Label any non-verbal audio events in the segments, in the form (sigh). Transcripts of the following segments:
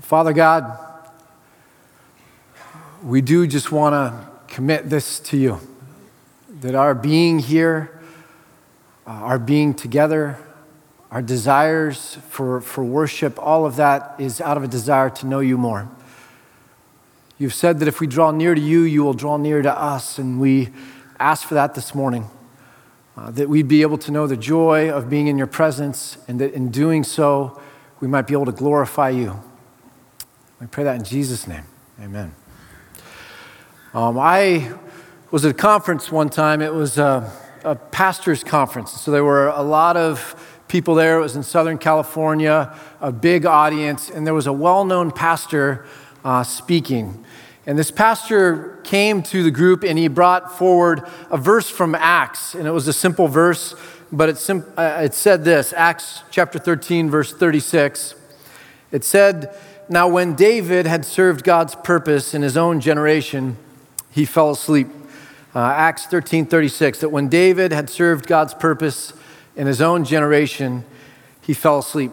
Father God, we do just want to commit this to you that our being here, uh, our being together, our desires for, for worship, all of that is out of a desire to know you more. You've said that if we draw near to you, you will draw near to us, and we ask for that this morning. Uh, that we'd be able to know the joy of being in your presence, and that in doing so, we might be able to glorify you. We pray that in Jesus' name. Amen. Um, I was at a conference one time. It was a, a pastor's conference. So there were a lot of people there. It was in Southern California, a big audience, and there was a well known pastor uh, speaking. And this pastor came to the group and he brought forward a verse from Acts. And it was a simple verse, but it, sim- uh, it said this Acts chapter 13, verse 36. It said, Now when David had served God's purpose in his own generation, he fell asleep. Uh, Acts 13 36, that when David had served God's purpose in his own generation, he fell asleep.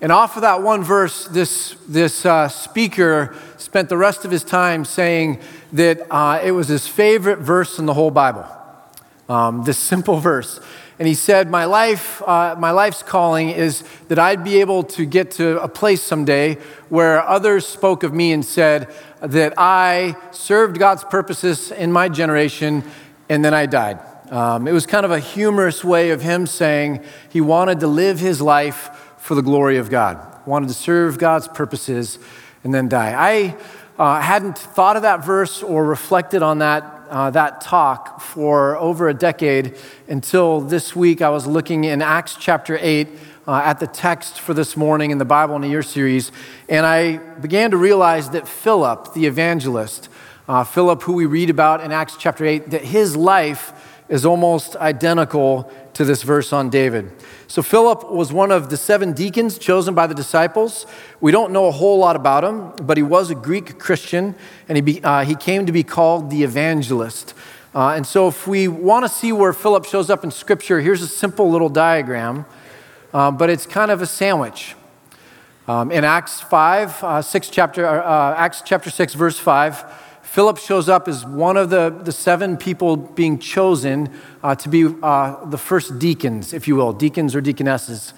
And off of that one verse, this, this uh, speaker spent the rest of his time saying that uh, it was his favorite verse in the whole Bible. Um, this simple (laughs) verse. And he said, My life, uh, my life's calling is that I'd be able to get to a place someday where others spoke of me and said that I served God's purposes in my generation and then I died. Um, it was kind of a humorous way of him saying he wanted to live his life for the glory of God, wanted to serve God's purposes and then die. I uh, hadn't thought of that verse or reflected on that uh, that talk for over a decade until this week. I was looking in Acts chapter 8 uh, at the text for this morning in the Bible in a Year series, and I began to realize that Philip, the evangelist, uh, Philip, who we read about in Acts chapter 8, that his life is almost identical to this verse on David. So, Philip was one of the seven deacons chosen by the disciples. We don't know a whole lot about him, but he was a Greek Christian, and he, be, uh, he came to be called the evangelist. Uh, and so, if we want to see where Philip shows up in Scripture, here's a simple little diagram, uh, but it's kind of a sandwich. Um, in Acts 5, uh, 6 chapter, uh, Acts chapter 6, verse 5, Philip shows up as one of the, the seven people being chosen uh, to be uh, the first deacons, if you will, deacons or deaconesses.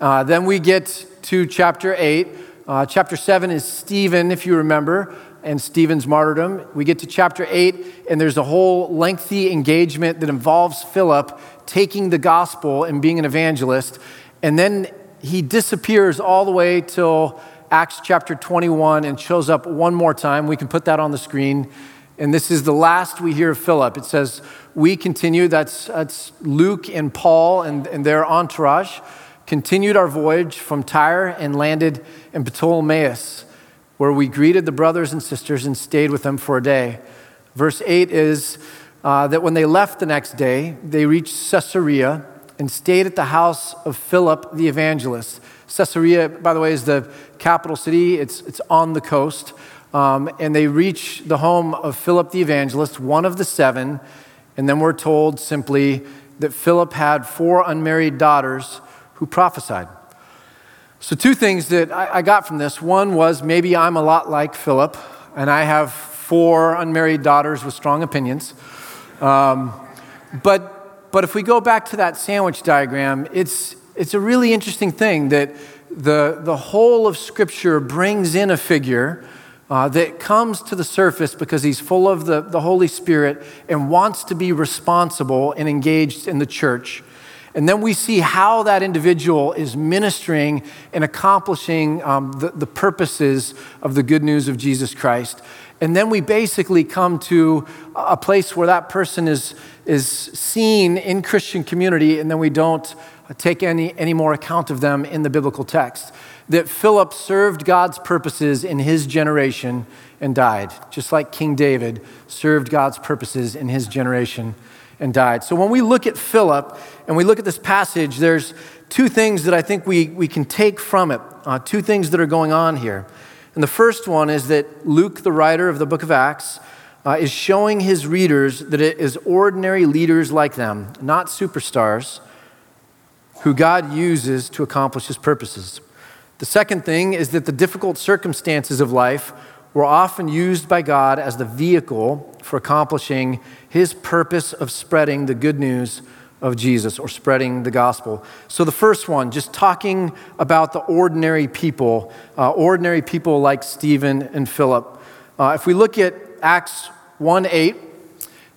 Uh, then we get to chapter 8. Uh, chapter 7 is Stephen, if you remember, and Stephen's martyrdom. We get to chapter 8, and there's a whole lengthy engagement that involves Philip taking the gospel and being an evangelist. And then he disappears all the way till Acts chapter 21 and shows up one more time. We can put that on the screen. And this is the last we hear of Philip. It says, We continue, that's, that's Luke and Paul and, and their entourage, continued our voyage from Tyre and landed in Ptolemais, where we greeted the brothers and sisters and stayed with them for a day. Verse 8 is uh, that when they left the next day, they reached Caesarea and stayed at the house of Philip the evangelist. Caesarea, by the way, is the capital city, it's, it's on the coast. Um, and they reach the home of Philip the evangelist, one of the seven. And then we're told simply that Philip had four unmarried daughters who prophesied. So, two things that I, I got from this. One was maybe I'm a lot like Philip, and I have four unmarried daughters with strong opinions. Um, but, but if we go back to that sandwich diagram, it's, it's a really interesting thing that the, the whole of Scripture brings in a figure uh, that comes to the surface because he's full of the, the Holy Spirit and wants to be responsible and engaged in the church. And then we see how that individual is ministering and accomplishing um, the, the purposes of the good news of Jesus Christ. And then we basically come to a place where that person is, is seen in Christian community, and then we don't take any, any more account of them in the biblical text. That Philip served God's purposes in his generation and died, just like King David served God's purposes in his generation and died. So when we look at Philip and we look at this passage, there's two things that I think we, we can take from it, uh, two things that are going on here. And the first one is that Luke, the writer of the book of Acts, uh, is showing his readers that it is ordinary leaders like them, not superstars, who God uses to accomplish his purposes. The second thing is that the difficult circumstances of life were often used by God as the vehicle for accomplishing his purpose of spreading the good news of Jesus or spreading the gospel. So, the first one, just talking about the ordinary people, uh, ordinary people like Stephen and Philip. Uh, if we look at Acts 1 8,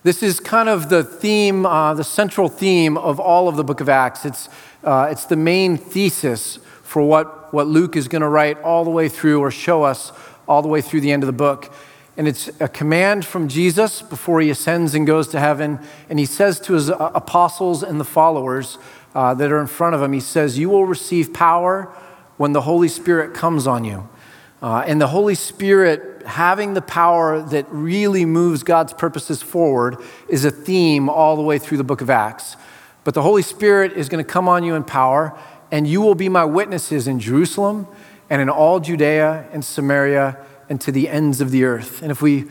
this is kind of the theme, uh, the central theme of all of the book of Acts. It's, uh, it's the main thesis for what, what Luke is going to write all the way through or show us all the way through the end of the book. And it's a command from Jesus before he ascends and goes to heaven. And he says to his uh, apostles and the followers uh, that are in front of him, he says, You will receive power when the Holy Spirit comes on you. Uh, and the Holy Spirit having the power that really moves God's purposes forward is a theme all the way through the book of Acts. But the Holy Spirit is going to come on you in power, and you will be my witnesses in Jerusalem and in all Judea and Samaria and to the ends of the earth. And if we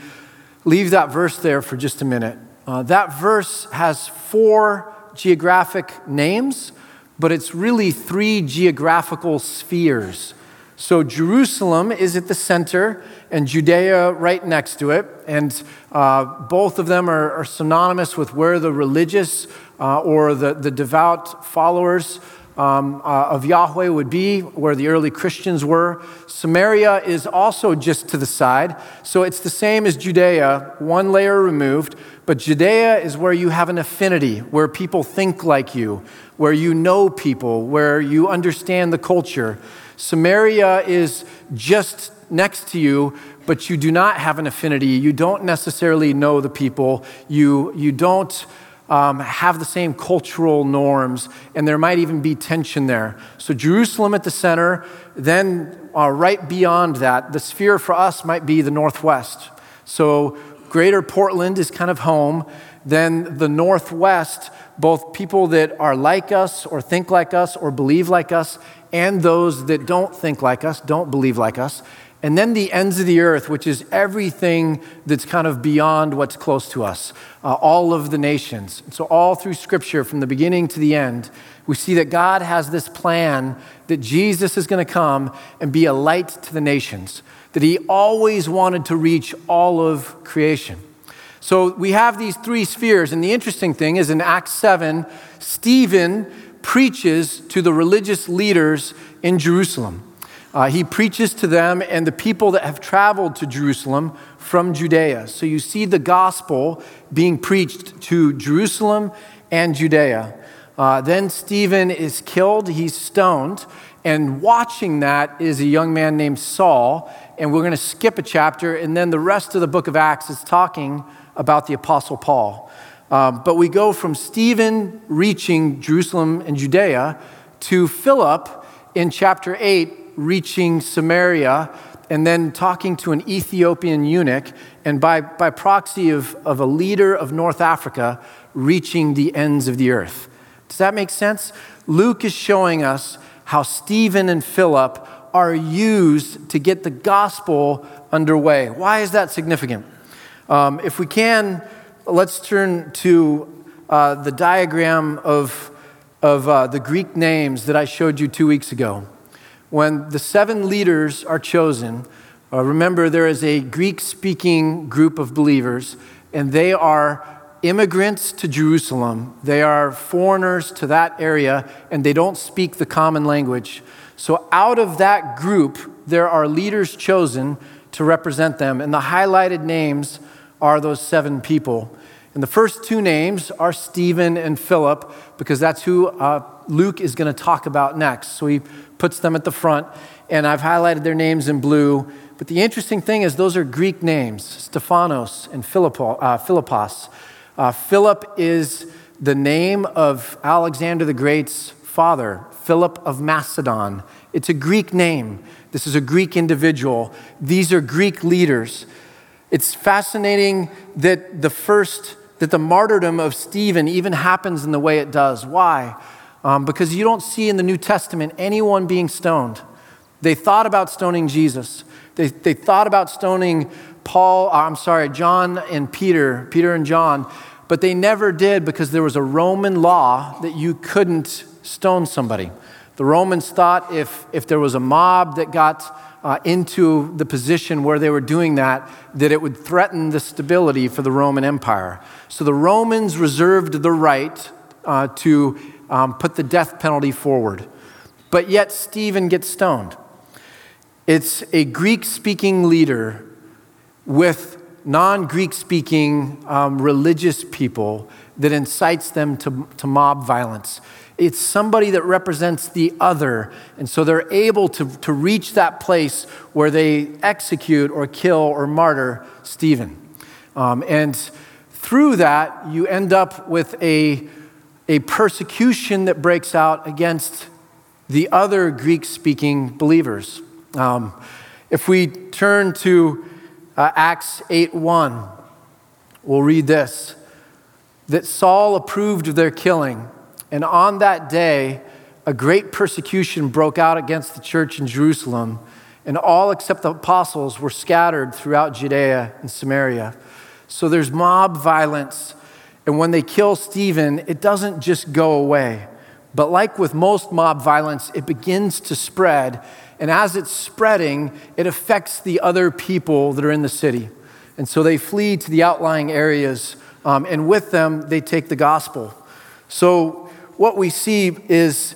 leave that verse there for just a minute, uh, that verse has four geographic names, but it's really three geographical spheres. So Jerusalem is at the center, and Judea right next to it. And uh, both of them are, are, synonymous with where the religious uh, or the, the devout followers um, uh, of Yahweh would be, where the early Christians were. Samaria is also just to the side. So it's the same as Judea, one layer removed. But Judea is where you have an affinity, where people think like you, where you know people, where you understand the culture. Samaria is just next to you, but you do not have an affinity. You don't necessarily know the people. You, you don't um, have the same cultural norms, and there might even be tension there. So, Jerusalem at the center, then uh, right beyond that, the sphere for us might be the northwest. So, greater Portland is kind of home. Then the northwest, both people that are like us, or think like us, or believe like us, and those that don't think like us, don't believe like us. And then the ends of the earth, which is everything that's kind of beyond what's close to us, uh, all of the nations. So, all through Scripture, from the beginning to the end, we see that God has this plan that Jesus is going to come and be a light to the nations, that He always wanted to reach all of creation. So, we have these three spheres. And the interesting thing is in Acts 7, Stephen preaches to the religious leaders in Jerusalem. Uh, he preaches to them and the people that have traveled to Jerusalem from Judea. So you see the gospel being preached to Jerusalem and Judea. Uh, then Stephen is killed, he's stoned, and watching that is a young man named Saul. And we're going to skip a chapter, and then the rest of the book of Acts is talking about the Apostle Paul. Um, but we go from Stephen reaching Jerusalem and Judea to Philip in chapter 8 reaching Samaria and then talking to an Ethiopian eunuch, and by, by proxy of, of a leader of North Africa, reaching the ends of the earth. Does that make sense? Luke is showing us how Stephen and Philip are used to get the gospel underway. Why is that significant? Um, if we can, let's turn to uh, the diagram of, of uh, the Greek names that I showed you two weeks ago when the seven leaders are chosen, uh, remember there is a Greek speaking group of believers, and they are immigrants to Jerusalem. They are foreigners to that area, and they don't speak the common language. So, out of that group, there are leaders chosen to represent them, and the highlighted names are those seven people. And the first two names are Stephen and Philip, because that's who uh, Luke is going to talk about next. So he puts them at the front, and I've highlighted their names in blue. But the interesting thing is, those are Greek names Stephanos and Philippo, uh, Philippos. Uh, Philip is the name of Alexander the Great's father, Philip of Macedon. It's a Greek name. This is a Greek individual. These are Greek leaders. It's fascinating that the first that the martyrdom of Stephen even happens in the way it does. Why? Um, because you don't see in the New Testament anyone being stoned. They thought about stoning Jesus. They, they thought about stoning Paul, uh, I'm sorry, John and Peter, Peter and John, but they never did because there was a Roman law that you couldn't stone somebody. The The Romans thought if, if there was a mob that got uh, into the position where they were doing that, that it would threaten the stability for the Roman Empire. So the Romans reserved the right uh, to um, put the death penalty forward. But yet, Stephen gets stoned. It's a Greek speaking leader with non Greek speaking um, religious people that incites them to, to mob violence. It's somebody that represents the other. And so they're able to, to reach that place where they execute or kill or martyr Stephen. Um, and through that, you end up with a, a persecution that breaks out against the other Greek speaking believers. Um, if we turn to uh, Acts 8 1, we'll read this that Saul approved of their killing. And on that day, a great persecution broke out against the church in Jerusalem, and all except the apostles were scattered throughout Judea and Samaria. So there's mob violence, and when they kill Stephen, it doesn't just go away. But like with most mob violence, it begins to spread, and as it's spreading, it affects the other people that are in the city. And so they flee to the outlying areas, um, and with them, they take the gospel. So what we see is,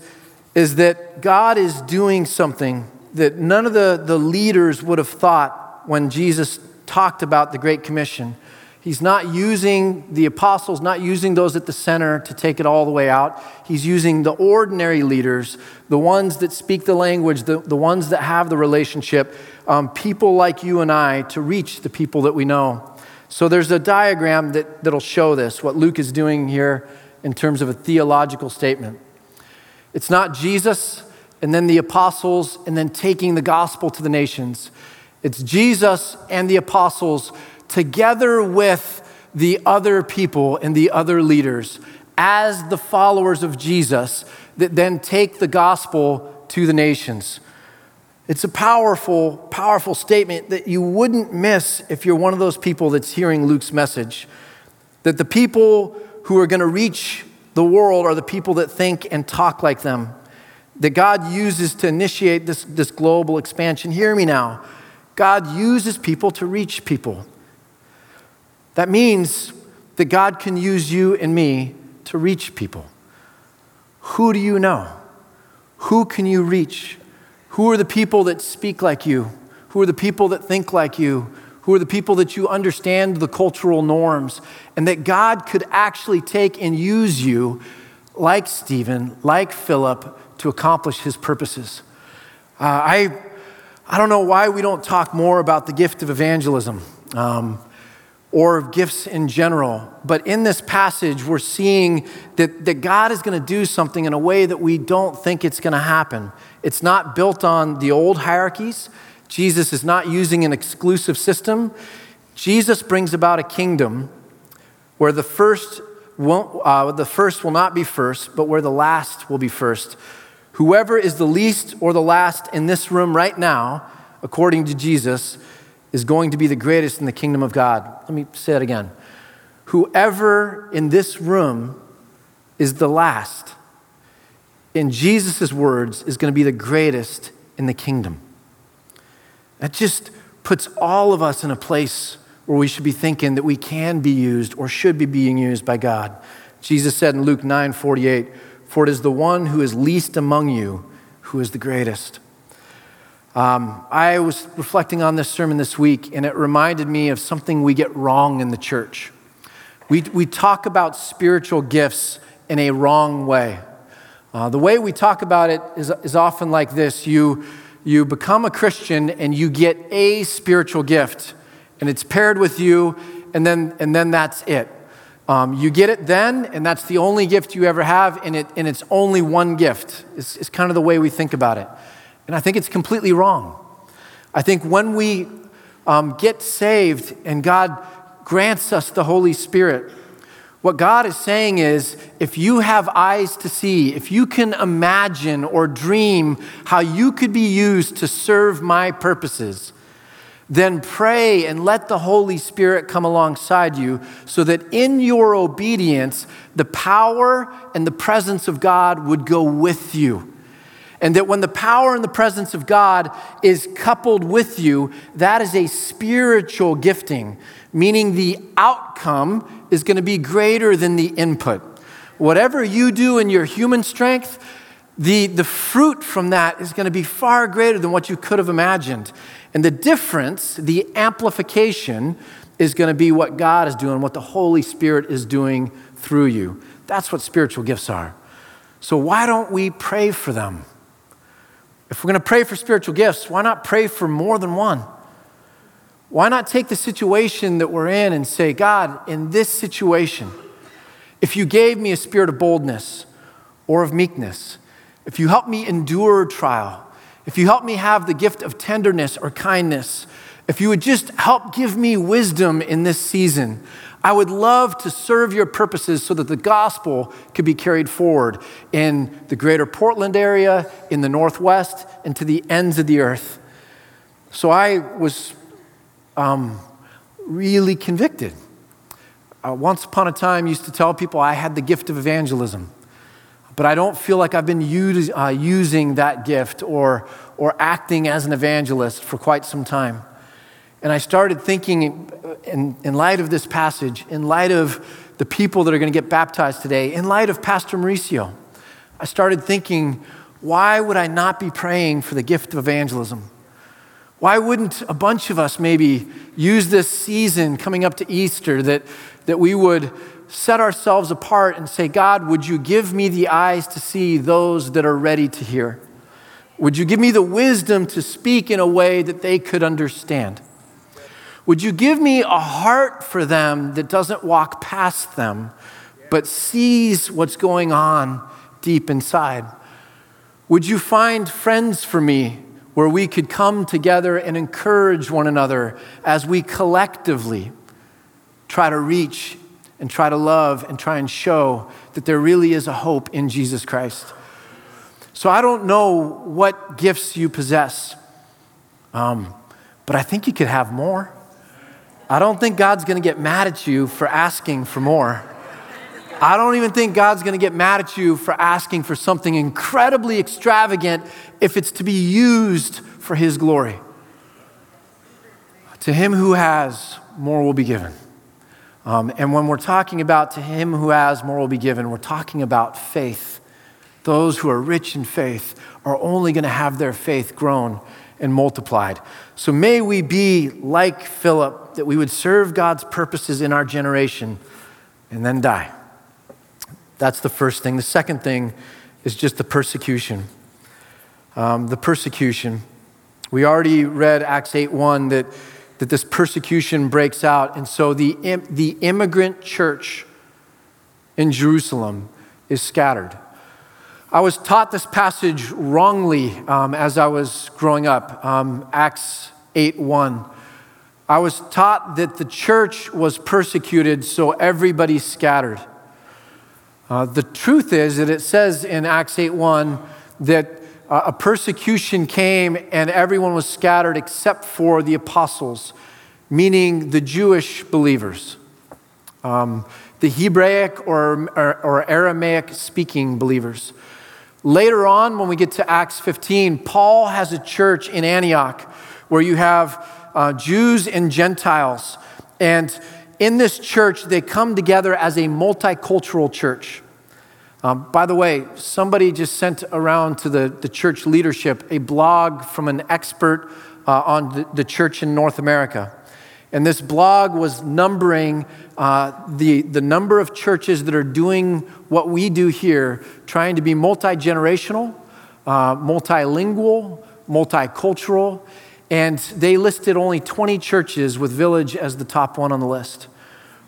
is that God is doing something that none of the, the leaders would have thought when Jesus talked about the Great Commission. He's not using the apostles, not using those at the center to take it all the way out. He's using the ordinary leaders, the ones that speak the language, the, the ones that have the relationship, um, people like you and I, to reach the people that we know. So there's a diagram that, that'll show this, what Luke is doing here in terms of a theological statement. It's not Jesus and then the apostles and then taking the gospel to the nations. It's Jesus and the apostles together with the other people and the other leaders as the followers of Jesus that then take the gospel to the nations. It's a powerful, powerful statement that you wouldn't miss if you're one of those people that's hearing Luke's message. That the people who are going to reach the world are the people that think and talk like them, that God uses to initiate this, this global expansion. Hear me now. God uses people to reach people. That means that God can use you and me to reach people. Who do you know? Who can you reach? Who are the people that speak like you? Who are the people that think like you? who are the people that you understand the cultural norms, and that God could actually take and use you, like Stephen, like Philip, to accomplish his purposes. Uh, I, I don't know why we don't talk more about the gift of evangelism. Um, or gifts in general. But in this passage, we're seeing that, that God is going to do something in a way that we don't think it's going to happen. It's not built on the old hierarchies, Jesus is not using an exclusive system. Jesus brings about a kingdom where the first, won't, uh, the first will not be first, but where the last will be first. Whoever is the least or the last in this room right now, according to Jesus, is going to be the greatest in the kingdom of God. Let me say it again. Whoever in this room is the last, in Jesus' words, is going to be the greatest in the kingdom. That just puts all of us in a place where we should be thinking that we can be used or should be being used by God. Jesus said in Luke 9 48, For it is the one who is least among you who is the greatest. Um, I was reflecting on this sermon this week, and it reminded me of something we get wrong in the church. We, we talk about spiritual gifts in a wrong way. Uh, the way we talk about it is, is often like this you, you become a Christian and you get a spiritual gift, and it's paired with you, and then, and then that's it. Um, you get it then, and that's the only gift you ever have, and, it, and it's only one gift. It's, it's kind of the way we think about it. And I think it's completely wrong. I think when we um, get saved and God grants us the Holy Spirit, what God is saying is if you have eyes to see, if you can imagine or dream how you could be used to serve my purposes, then pray and let the Holy Spirit come alongside you so that in your obedience, the power and the presence of God would go with you. And that when the power and the presence of God is coupled with you, that is a spiritual gifting, meaning the outcome is going to be greater than the input. Whatever you do in your human strength, the, the fruit from that is going to be far greater than what you could have imagined. And the difference, the amplification, is going to be what God is doing, what the Holy Spirit is doing through you. That's what spiritual gifts are. So, why don't we pray for them? If we're going to pray for spiritual gifts, why not pray for more than one? Why not take the situation that we're in and say, God, in this situation, if you gave me a spirit of boldness or of meekness, if you help me endure trial, if you help me have the gift of tenderness or kindness, if you would just help give me wisdom in this season, I would love to serve your purposes so that the gospel could be carried forward in the greater Portland area, in the Northwest, and to the ends of the earth. So I was um, really convicted. Uh, once upon a time, I used to tell people I had the gift of evangelism but I don't feel like I've been use, uh, using that gift or, or acting as an evangelist for quite some time. And I started thinking, in, in light of this passage, in light of the people that are going to get baptized today, in light of Pastor Mauricio, I started thinking, why would I not be praying for the gift of evangelism? Why wouldn't a bunch of us maybe use this season coming up to Easter that, that we would set ourselves apart and say, God, would you give me the eyes to see those that are ready to hear? Would you give me the wisdom to speak in a way that they could understand? Would you give me a heart for them that doesn't walk past them, but sees what's going on deep inside? Would you find friends for me where we could come together and encourage one another as we collectively try to reach and try to love and try and show that there really is a hope in Jesus Christ. So I don't know what gifts you possess, um, but I think you could have more. I don't think God's going to get mad at you for asking for more. I don't even think God's going to get mad at you for asking for something incredibly extravagant if it's to be used for His glory. To him who has, more will be given. Um, and when we're talking about to him who has, more will be given, we're talking about faith. Those who are rich in faith are only going to have their faith grown and multiplied. So may we be like Philip, that we would serve God's purposes in our generation and then die. That's the first thing. The second thing is just the persecution. Um, the persecution. We already read Acts 8 1 that that this persecution breaks out. And so the, the immigrant church in Jerusalem is scattered. I was taught this passage wrongly um, as I was growing up, um, Acts 8 1. I was taught that the church was persecuted, so everybody scattered. Uh, the truth is that it says in Acts 8 1 that uh, a persecution came and everyone was scattered except for the apostles, meaning the Jewish believers, um, the Hebraic or, or, or Aramaic speaking believers. Later on, when we get to Acts 15, Paul has a church in Antioch where you have uh, Jews and Gentiles. And in this church, they come together as a multicultural church. Um, by the way, somebody just sent around to the, the church leadership a blog from an expert uh, on the, the, church in North America. And this blog was numbering uh, the, the number of churches that are doing what we do here, trying to be multi generational, uh, multilingual, multicultural. And they listed only 20 churches with Village as the top one on the list.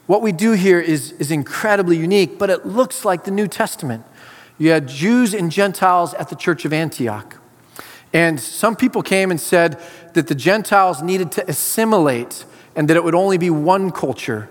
What we do here is, is incredibly unique, but it looks like the New Testament. You had Jews and Gentiles at the church of Antioch. And some people came and said that the Gentiles needed to assimilate and that it would only be one culture.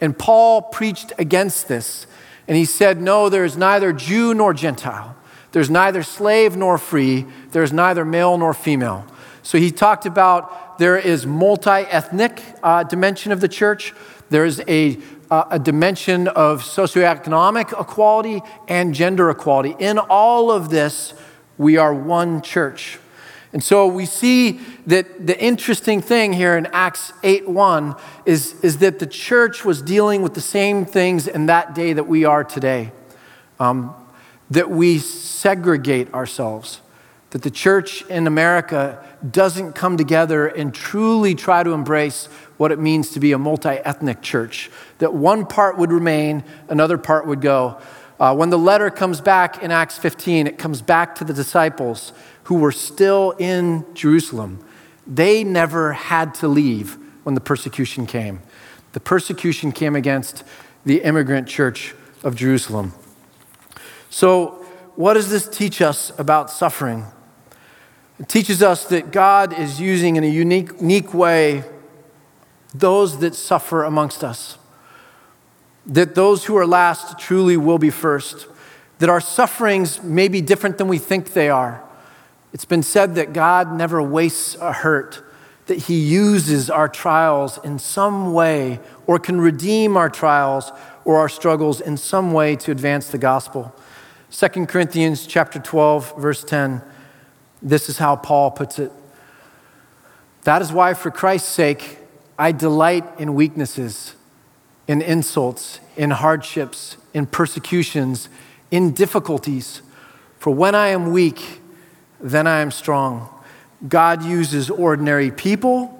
And Paul preached against this. And he said, No, there is neither Jew nor Gentile. There's neither slave nor free. There's neither male nor female. So he talked about there is multi-ethnic uh, dimension of the church. There's a, uh, a dimension of socioeconomic equality and gender equality. In all of this, We are one church. And so we see that the interesting thing here in Acts 8 1 is, is that the church was dealing with the same things in that day that we are today. Um, that we segregate ourselves, that the church in America doesn't come together and truly try to embrace what it means to be a multi ethnic church, that one part would remain, another part would go. Uh, when the letter comes back in Acts 15, it comes back to the disciples who were still in Jerusalem. They never had to leave when the persecution came. The persecution came against the immigrant church of Jerusalem. So, what does this teach us about suffering? It teaches us that God is using in a unique, unique way those that suffer amongst us. That those who are last truly will be first. That our sufferings may be different than we think they are. It's been said that God never wastes a hurt, that He uses our trials in some way or can redeem our trials or our struggles in some way to advance the gospel. 2 Corinthians chapter 12 verse 10 this is how Paul puts it That is why for Christ's sake I delight in weaknesses in insults in hardships in persecutions in difficulties for when I am weak then I am strong God uses ordinary people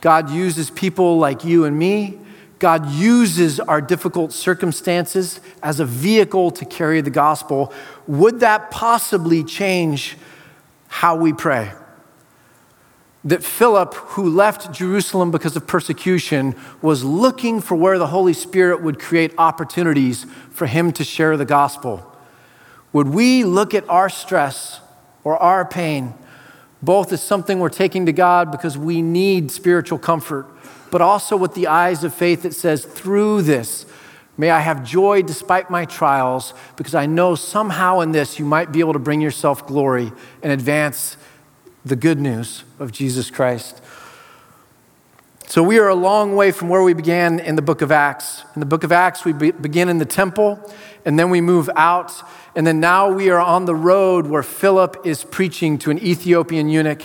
God uses people like you and me God uses our difficult circumstances as a vehicle to carry the gospel. Would that possibly change how we pray? That Philip, who left Jerusalem because of persecution, was looking for where the Holy Spirit would create opportunities for him to share the gospel. Would we look at our stress or our pain both as something we're taking to God because we need spiritual comfort? but also with the eyes of faith that says, through this, may I have joy despite my trials, because I know somehow in this you might be able to bring yourself glory and advance the good news of Jesus Christ. So, we are a long way from where we began in the book of Acts. In the book of Acts, we be- begin in the temple, and then we move out, and then now we are on the road where Philip is preaching to an Ethiopian eunuch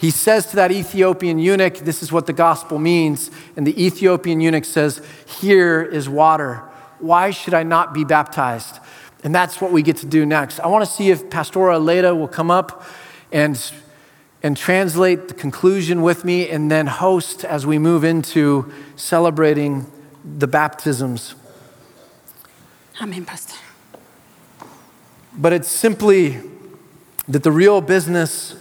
he says to that Ethiopian eunuch, This is what the gospel means. And the Ethiopian eunuch says, Here is water. Why should I not be baptized? And that's what we get to do next. I want to see if Pastora Leda will come up and, and translate the conclusion with me and then host as we move into celebrating the baptisms. Amén, Pastor. But it's simply that the real business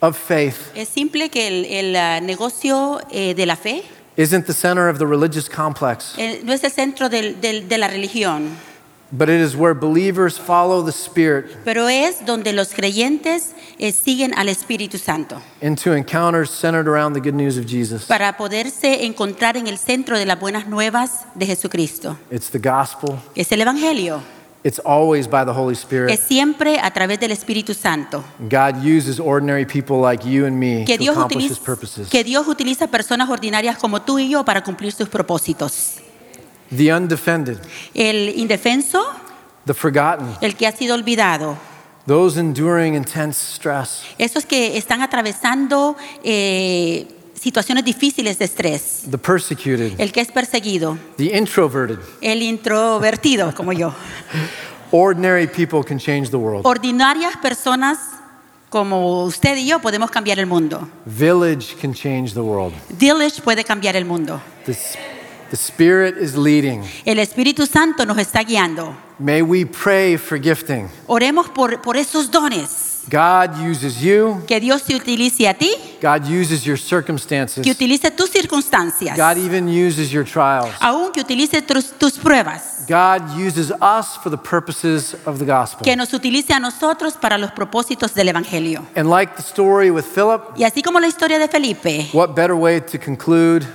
of faith Es simple que el, el, negocio eh, de la fe isn't the center of the religious complex, eh, no es el centro del- del- de la religión, but it is where believers follow the Spirit pero es donde los creyentes eh, siguen al Espíritu Santo into encounters centered around the good news of Jesus. para poderse encontrar en el centro de las buenas nuevas de Jesucristo. It's the gospel, Es el Evangelio, it's always by the Holy Spirit. es Spirit. siempre a través del Espíritu Santo. God uses ordinary people like you and me Que to Dios, accomplish His purposes. que Dios utiliza personas ordinarias como tú y yo para cumplir sus propósitos. The undefended, El indefenso, the forgotten, el que ha sido olvidado, those enduring intense stress, esos que están atravesando eh, situaciones difíciles de estrés, the persecuted, el que es perseguido, the introverted. el introvertido como yo. (laughs) Ordinary people can change the world. Ordinarias personas como usted y yo podemos cambiar el mundo. Village can change the world. Village puede cambiar el mundo. The, the Spirit is leading. El Espíritu Santo nos está guiando. May we pray for gifting. Oremos por, por esos dones. God uses you, Que Dios te utilice a ti, God uses your circumstances, que utilice tus circunstancias, God even uses your trials. aún que utilice tus, tus pruebas, God uses us for the purposes of the gospel. que nos utilice a nosotros para los propósitos del Evangelio. And like the story with Philip, Y así como la historia de Felipe, what better way to conclude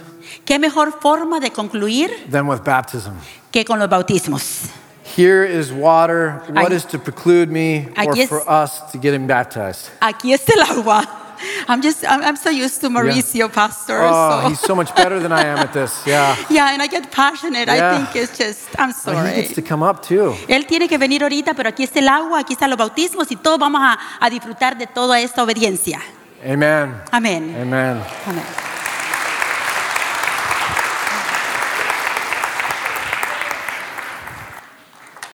¿qué mejor forma de concluir than with baptism? que con los bautismos? Here is water. What Aquí- is to preclude me or Aquí es- for us to get him baptized? Aquí está el agua. (laughs) I'm just, I'm, I'm so used to Mauricio, Pastor. Oh, so. he's so much better than I am at this. Yeah. (laughs) yeah, and I get passionate. Yeah. I think it's just, I'm sorry. he gets to come up too. Él tiene que venir ahorita, pero aquí está el agua, aquí están los bautismos y todos vamos a, a disfrutar de toda esta obediencia. Amen. Amén. Amen. Amén.